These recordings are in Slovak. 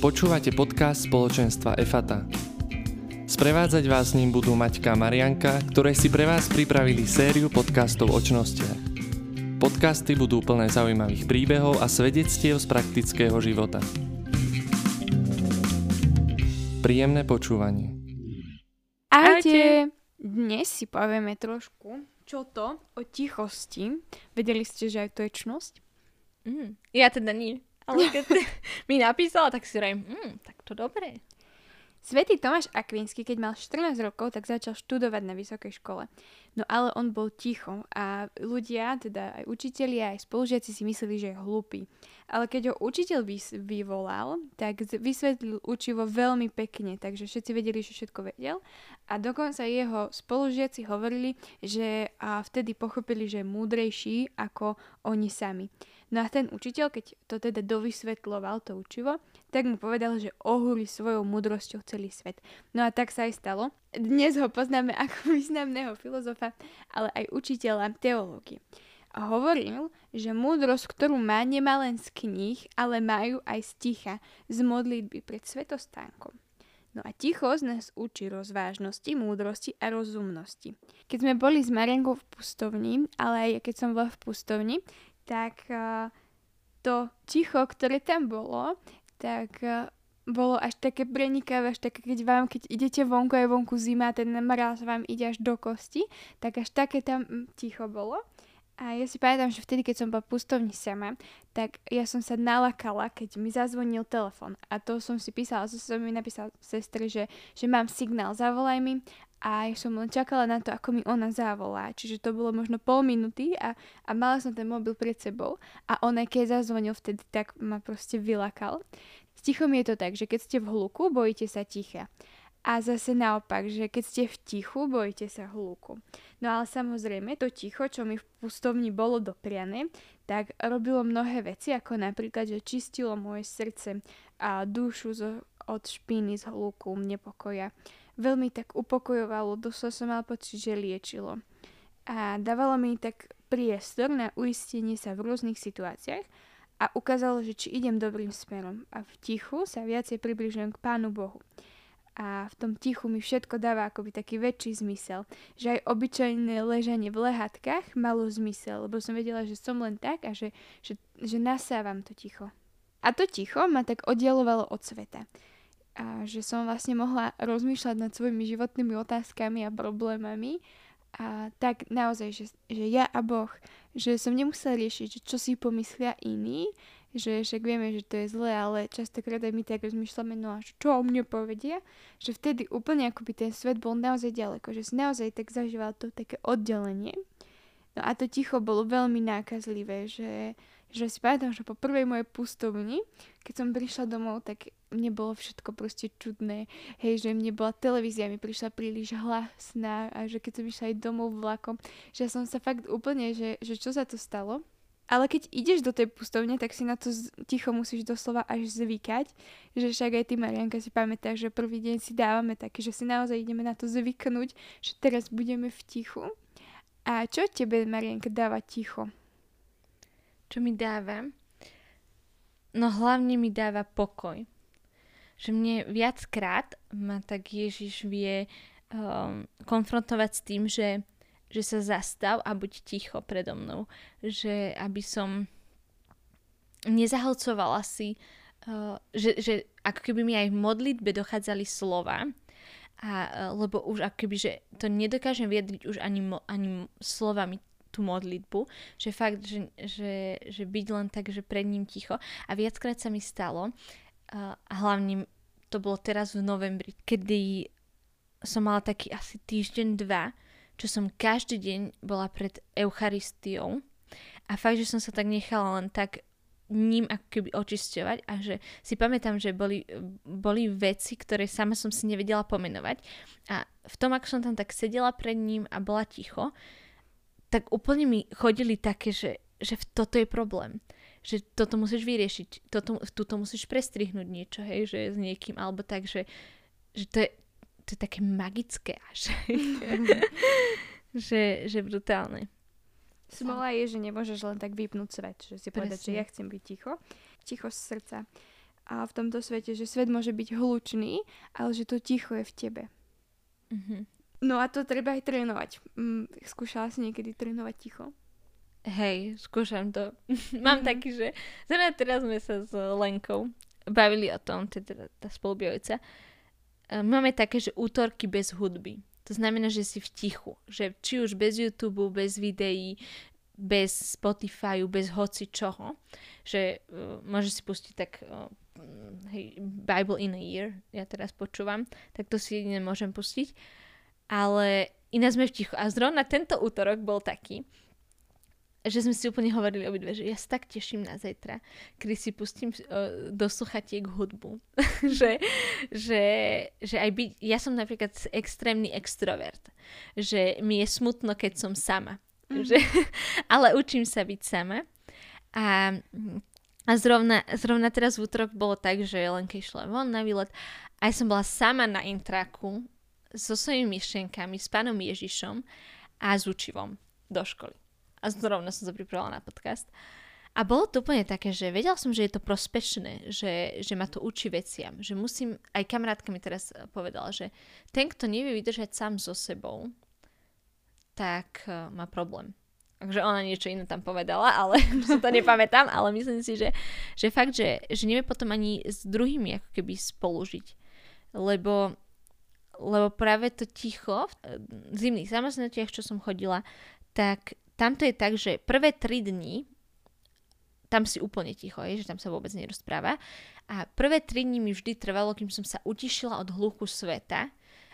Počúvate podcast spoločenstva EFATA. Sprevádzať vás s ním budú Maťka a Marianka, ktoré si pre vás pripravili sériu podcastov o čnostiach. Podcasty budú plné zaujímavých príbehov a svedectiev z praktického života. Príjemné počúvanie. Ahojte! Dnes si povieme trošku, čo to o tichosti. Vedeli ste, že aj to je čnosť? Mm, ja teda nie. Ale keď mi napísala, tak si rejím, mm, tak to dobre. Svetý Tomáš Akvinsky, keď mal 14 rokov, tak začal študovať na vysokej škole. No ale on bol ticho a ľudia, teda aj učitelia, aj spolužiaci si mysleli, že je hlupý. Ale keď ho učiteľ vys- vyvolal, tak vysvetlil učivo veľmi pekne, takže všetci vedeli, že všetko vedel. A dokonca jeho spolužiaci hovorili, že a vtedy pochopili, že je múdrejší ako oni sami. No a ten učiteľ, keď to teda dovysvetloval to učivo, tak mu povedal, že ohúri svojou múdrosťou celý svet. No a tak sa aj stalo. Dnes ho poznáme ako významného filozofa, ale aj učiteľa teológie. A hovoril, že múdrosť, ktorú má, nemá len z kníh, ale majú aj z ticha, z modlitby pred svetostánkom. No a ticho z nás učí rozvážnosti, múdrosti a rozumnosti. Keď sme boli s Mariankou v pustovni, ale aj keď som bola v pustovni, tak uh, to ticho, ktoré tam bolo, tak uh, bolo až také prenikavé, až také, keď vám, keď idete vonku, aj vonku zima, ten mraz vám ide až do kosti, tak až také tam mm, ticho bolo. A ja si pamätám, že vtedy, keď som bola pustovni sama, tak ja som sa nalakala, keď mi zazvonil telefon. A to som si písala, to som mi napísala sestre, že, že mám signál, zavolaj mi a ja som len čakala na to, ako mi ona zavolá. Čiže to bolo možno pol minúty a, a mala som ten mobil pred sebou a on aj keď zazvonil vtedy, tak ma proste vylakal. S tichom je to tak, že keď ste v hluku, bojíte sa ticha. A zase naopak, že keď ste v tichu, bojíte sa hluku. No ale samozrejme, to ticho, čo mi v pustovni bolo dopriané, tak robilo mnohé veci, ako napríklad, že čistilo moje srdce a dušu zo, od špiny, z hluku, nepokoja veľmi tak upokojovalo, doslova som mal pocit, že liečilo. A dávalo mi tak priestor na uistenie sa v rôznych situáciách a ukázalo, že či idem dobrým smerom. A v tichu sa viacej približujem k Pánu Bohu. A v tom tichu mi všetko dáva akoby taký väčší zmysel. Že aj obyčajné ležanie v lehatkách malo zmysel, lebo som vedela, že som len tak a že, že, že nasávam to ticho. A to ticho ma tak oddialovalo od sveta a že som vlastne mohla rozmýšľať nad svojimi životnými otázkami a problémami a tak naozaj, že, že ja a Boh, že som nemusela riešiť, čo si pomyslia iní, že však vieme, že to je zlé, ale častokrát aj my tak rozmýšľame, no a čo o mne povedia, že vtedy úplne akoby ten svet bol naozaj ďaleko, že si naozaj tak zažíval to také oddelenie. No a to ticho bolo veľmi nákazlivé, že, že si pamätám, že po prvej mojej pustovni, keď som prišla domov, tak mne bolo všetko proste čudné. Hej, že mne bola televízia, mi prišla príliš hlasná a že keď som išla aj domov vlakom, že som sa fakt úplne, že, že čo sa to stalo. Ale keď ideš do tej pustovne, tak si na to ticho musíš doslova až zvykať. Že však aj ty, Marianka, si pamätáš, že prvý deň si dávame také, že si naozaj ideme na to zvyknúť, že teraz budeme v tichu. A čo tebe, Marianka, dáva ticho? čo mi dáva? No hlavne mi dáva pokoj. Že mne viackrát ma tak Ježiš vie um, konfrontovať s tým, že, že sa zastav a buď ticho predo mnou. Že aby som nezahlcovala si, uh, že, že ako keby mi aj v modlitbe dochádzali slova, a, uh, lebo už ako keby, že to nedokážem vyjadriť už ani, mo, ani slovami tú modlitbu, že fakt, že, že, že byť len tak, že pred ním ticho. A viackrát sa mi stalo, a hlavne to bolo teraz v novembri, kedy som mala taký asi týždeň, dva, čo som každý deň bola pred Eucharistiou a fakt, že som sa tak nechala len tak ním ako keby očisťovať a že si pamätám, že boli, boli veci, ktoré sama som si nevedela pomenovať a v tom, ako som tam tak sedela pred ním a bola ticho, tak úplne mi chodili také, že, že toto je problém. Že toto musíš vyriešiť, toto, tuto musíš prestrihnúť niečo, hej, že s niekým, alebo tak, že, že to, je, to je také magické až. že, že brutálne. Smola je, že nemôžeš len tak vypnúť svet, že si povedať, že ja chcem byť ticho. Ticho z srdca. a v tomto svete, že svet môže byť hlučný, ale že to ticho je v tebe. Mhm. No a to treba aj trénovať. Mm, skúšala si niekedy trénovať ticho? Hej, skúšam to. Mám Mhm. taký, že zrovna teraz sme sa s Lenkou bavili o tom, teda tá spolubojovca. E, Máme také, že útorky bez hudby. To znamená, že si v tichu. Že či už bez YouTube, bez videí, bez Spotify, bez hoci čoho. Že uh, môžeš si pustiť tak uh, hej, Bible in a year, ja teraz počúvam, tak to si jedine môžem pustiť. Ale iná sme v tichu. A zrovna tento útorok bol taký, že sme si úplne hovorili obidve, že ja sa tak teším na zajtra, kedy si pustím uh, do sluchatiek hudbu. že, že, že aj byť, ja som napríklad extrémny extrovert, že mi je smutno, keď som sama. Mhm. Že, ale učím sa byť sama. A, a zrovna, zrovna teraz v útorok bolo tak, že Lenka išla von na výlet a ja som bola sama na intraku so svojimi myšlienkami, s pánom Ježišom a s učivom do školy. A zrovna som sa pripravila na podcast. A bolo to úplne také, že vedela som, že je to prospešné, že, že ma to učí veciam. Že musím, aj kamarátka mi teraz eh, povedala, že ten, kto nevie vydržať sám so sebou, tak uh, má problém. Takže ona niečo iné tam povedala, ale si to nepamätám, ale myslím si, že, že fakt, že, že nevie potom ani s druhými ako keby spolužiť. Lebo, lebo práve to ticho v eh, zimných zamestnatiach, čo som chodila, tak tamto je tak, že prvé tri dni tam si úplne ticho, je, že tam sa vôbec nerozpráva. A prvé tri dni mi vždy trvalo, kým som sa utišila od hluchu sveta.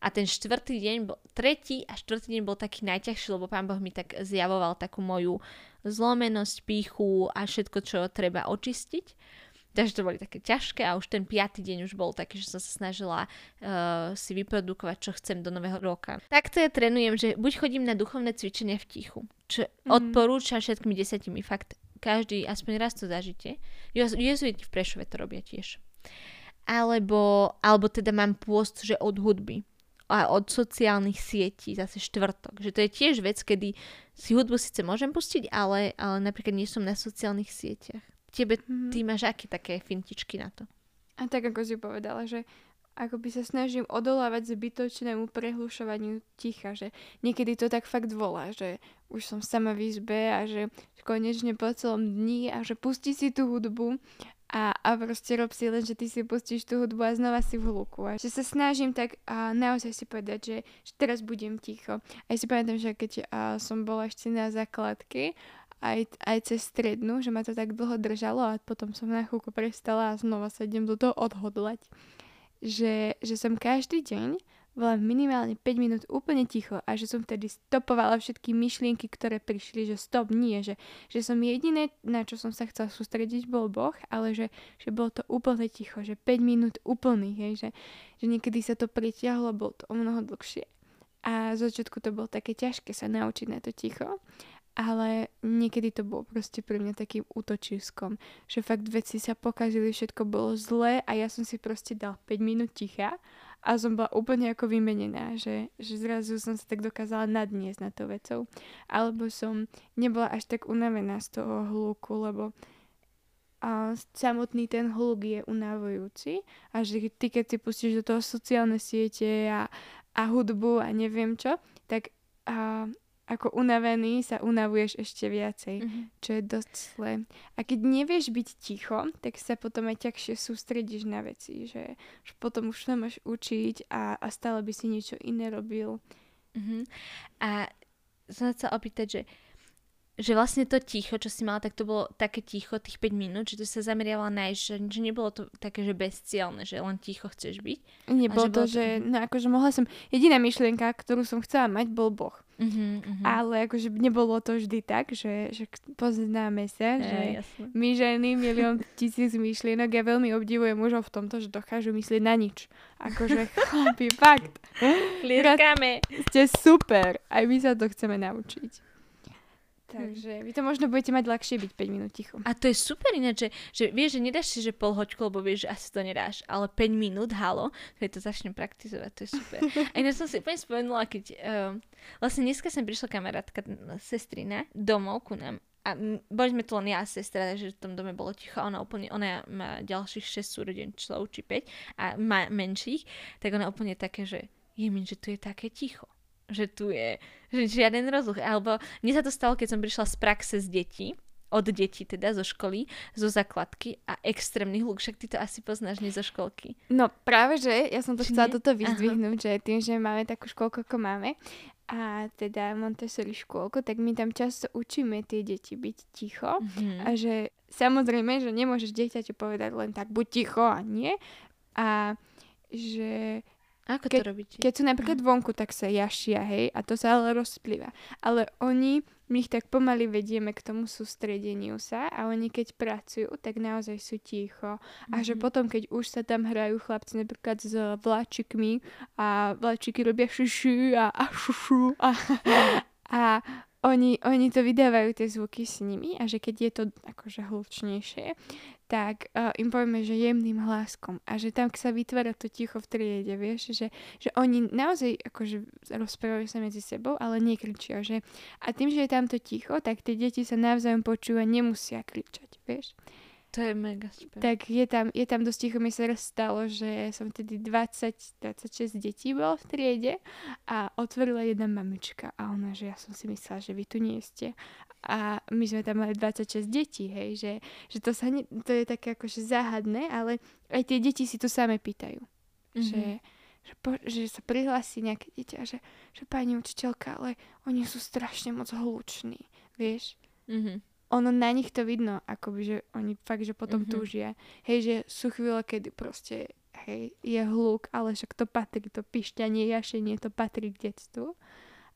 A ten štvrtý deň, bol, tretí a štvrtý deň bol taký najťažší, lebo pán Boh mi tak zjavoval takú moju zlomenosť, píchu a všetko, čo treba očistiť. Takže to boli také ťažké a už ten piatý deň už bol taký, že som sa snažila uh, si vyprodukovať, čo chcem do nového roka. Takto ja trénujem, že buď chodím na duchovné cvičenia v tichu, čo mm. odporúčam všetkými desiatimi fakt. Každý aspoň raz to zažite. Jezuiti v Prešove to robia tiež. Alebo, alebo teda mám pôst, že od hudby a od sociálnych sietí, zase štvrtok. Že to je tiež vec, kedy si hudbu síce môžem pustiť, ale, ale napríklad nie som na sociálnych sieťach. Tebe, Mhm. ty máš aké také fintičky na to? A tak ako si povedala, že ako by sa snažím odolávať zbytočnému prehlušovaniu ticha, že niekedy to tak fakt volá, že už som sama v izbe a že konečne po celom dni a že pusti si tú hudbu a, a proste rob si len, že ty si pustíš tú hudbu a znova si v hluku. A že sa snažím tak a naozaj si povedať, že, že teraz budem ticho. A ja si pamätám, že keď a, som bola ešte na základke, aj, aj cez strednú, že ma to tak dlho držalo a potom som na chvíľku prestala a znova sa idem do toho odhodlať. Že, že som každý deň bola minimálne 5 minút úplne ticho a že som vtedy stopovala všetky myšlienky, ktoré prišli, že stop nie, že, že som jediné, na čo som sa chcela sústrediť, bol Boh, ale že, že bolo to úplne ticho, že 5 minút úplných, hej, že, že niekedy sa to pritiahlo, bolo to o mnoho dlhšie. A začiatku to bolo také ťažké sa naučiť na to ticho, ale niekedy to bolo proste pre mňa takým útočiskom, že fakt veci sa pokazili, všetko bolo zlé a ja som si proste dal 5 minút ticha a som bola úplne ako vymenená, že, že zrazu som sa tak dokázala nadniesť na to vecou. Alebo som nebola až tak unavená z toho hluku, lebo a samotný ten hluk je unavujúci a že ty keď si pustíš do toho sociálne siete a, a hudbu a neviem čo, tak a, ako unavený sa unavuješ ešte viacej, Mhm. čo je dosť zlé. A keď nevieš byť ticho, tak sa potom aj ťažšie sústredíš na veci, že, potom už sa máš učiť a, a stále by si niečo iné robil. Mhm. A som sa opýtať, že, že vlastne to ticho, čo si mala, tak to bolo také ticho, tých 5 minút, že to sa zameriavala na že, že nebolo to také, že bezcielne, že len ticho chceš byť. Nebolo že to, to- že, no akože mohla som, jediná myšlienka, ktorú som chcela mať, bol Boh. Uh-huh, uh-huh. Ale akože nebolo to vždy tak, že, že poznáme sa, že jasné. my ženy milión tisíc myšlienok, ja veľmi obdivujem mužov v tomto, že dokážu myslieť na nič. Akože chlapi, fakt, Lieskame. ste super, aj my sa to chceme naučiť. Takže vy to možno budete mať ľahšie byť 5 minút ticho. A to je super ináč, že, že vieš, že nedáš si, že pol hoďku, lebo vieš, že asi to nedáš, ale 5 minút, halo, keď to začnem praktizovať, to je super. A ináč som si úplne spomenula, keď um, vlastne dneska sem prišla kamarátka, sestrina, domov ku nám a boli sme tu len ja a sestra, takže v tom dome bolo ticho. Ona úplne, ona má ďalších 6 súrodenčov, či 5 a má menších, tak ona úplne také, že je že tu je také ticho. Že tu je že žiaden rozluch. Alebo mne sa to stalo, keď som prišla z praxe z detí, od detí teda zo školy, zo základky a extrémny hluk. Však ty to asi poznáš nie zo školky. No práve, že ja som to Či chcela nie? toto vyzdvihnúť, že tým, že máme takú školku, ako máme, a teda Montessori škôlku, tak my tam často učíme tie deti byť ticho Mhm. a že samozrejme, že nemôžeš dieťaťu povedať len tak buď ticho a nie a že Ako keď- to robíte? keď sú napríklad vonku, tak sa jašia, hej, a to sa ale rozplýva. Ale oni, my ich tak pomaly vedieme k tomu sústredeniu sa a oni keď pracujú, tak naozaj sú ticho. A že Mhm. potom, keď už sa tam hrajú chlapci napríklad s vláčikmi a vláčiky robia šušu a, a šušu a, a oni, oni to vydávajú tie zvuky s nimi a že keď je to akože hlučnejšie, tak uh, im povieme, že jemným hláskom a že tam sa vytvára to ticho v triede, vieš, že, že oni naozaj akože rozprávajú sa medzi sebou, ale nekričia, že a tým, že je tam to ticho, tak tie deti sa navzájom počúva, nemusia kričať, vieš. To je mega super. Tak je tam, je tam dosť ticho, mi sa raz stalo, že som tedy 20-26 detí bolo v triede a otvorila jedna mamička a ona, že ja som si myslela, že vy tu nie ste. A my sme tam mali 26 detí, hej, že, že to, sa ne, to je také akože záhadné, ale aj tie deti si to same pýtajú. Mhm. Že, že, po, že sa prihlási nejaké dieťa, že, že pani učiteľka, ale oni sú strašne moc hluční, vieš Mhm. Ono na nich to vidno, akoby, že oni fakt, že potom Mhm. túžia. Hej, že sú chvíle, kedy proste, hej, je hluk, ale však to patrí, to pišťanie, jašenie, to patrí k detstvu.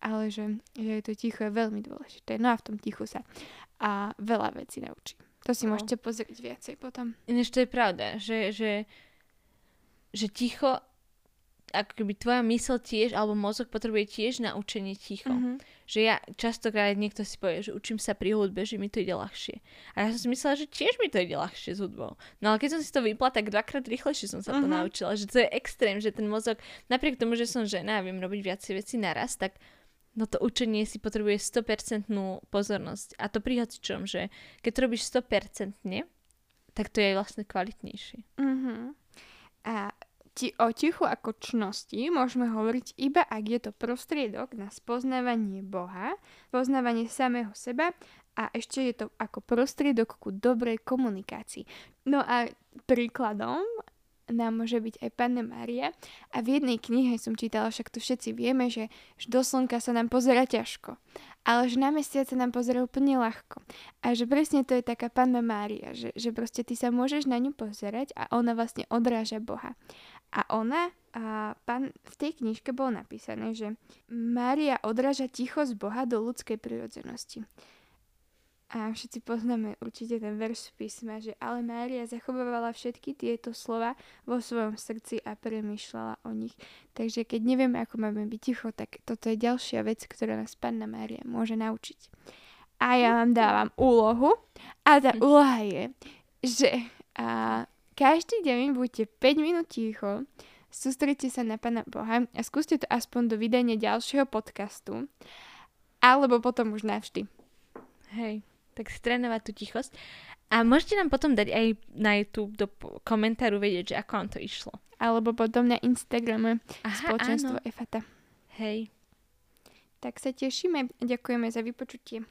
Ale že, že to ticho je veľmi dôležité. No a v tom tichu sa a veľa vecí naučí. To si No. môžete pozrieť viacej potom. Ináč to je pravda, že, že, že ticho, ako keby tvoja mysl tiež, alebo mozog potrebuje tiež naučenie ticho. Mhm. Že ja častokrát niekto si povie, že učím sa pri hudbe, že mi to ide ľahšie. A ja som si myslela, že tiež mi to ide ľahšie s hudbou. No ale keď som si to vypla, tak dvakrát rýchlejšie som sa to Mhm. naučila. Že to je extrém, že ten mozog, napriek tomu, že som žena a viem robiť viacej veci naraz, tak no to učenie si potrebuje 100% pozornosť. A to pri hocičom, že keď to robíš 100%, tak to je vlastne kvalitnejšie. Mhm. A ti, o tichu ako čnosti môžeme hovoriť iba, ak je to prostriedok na spoznávanie Boha, poznávanie samého seba a ešte je to ako prostriedok ku dobrej komunikácii. No a príkladom nám môže byť aj Panna Mária a v jednej knihe som čítala, však to všetci vieme, že, že do slnka sa nám pozera ťažko, ale že na mesiac sa nám pozera úplne ľahko. A že presne to je taká Panna Mária, že, že proste ty sa môžeš na ňu pozerať a ona vlastne odráža Boha. A ona, a pan, v tej knižke bolo napísané, že Mária odráža tichosť Boha do ľudskej prirodzenosti. A všetci poznáme určite ten verš z písma, že ale Mária zachovávala všetky tieto slova vo svojom srdci a premýšľala o nich. Takže keď nevieme, ako máme byť ticho, tak toto je ďalšia vec, ktorá nás Panna Mária môže naučiť. A ja vám dávam úlohu a tá úloha je, že a, každý deň buďte 5 minút ticho, sústredite sa na Pana Boha a skúste to aspoň do vydania ďalšieho podcastu, alebo potom už navždy. Hej, tak si trénovať tú tichosť. A môžete nám potom dať aj na YouTube do komentáru vedieť, že ako vám to išlo. Alebo potom na Instagrame Aha, spoločenstvo áno. EFATA. Hej. Tak sa tešíme a ďakujeme za vypočutie.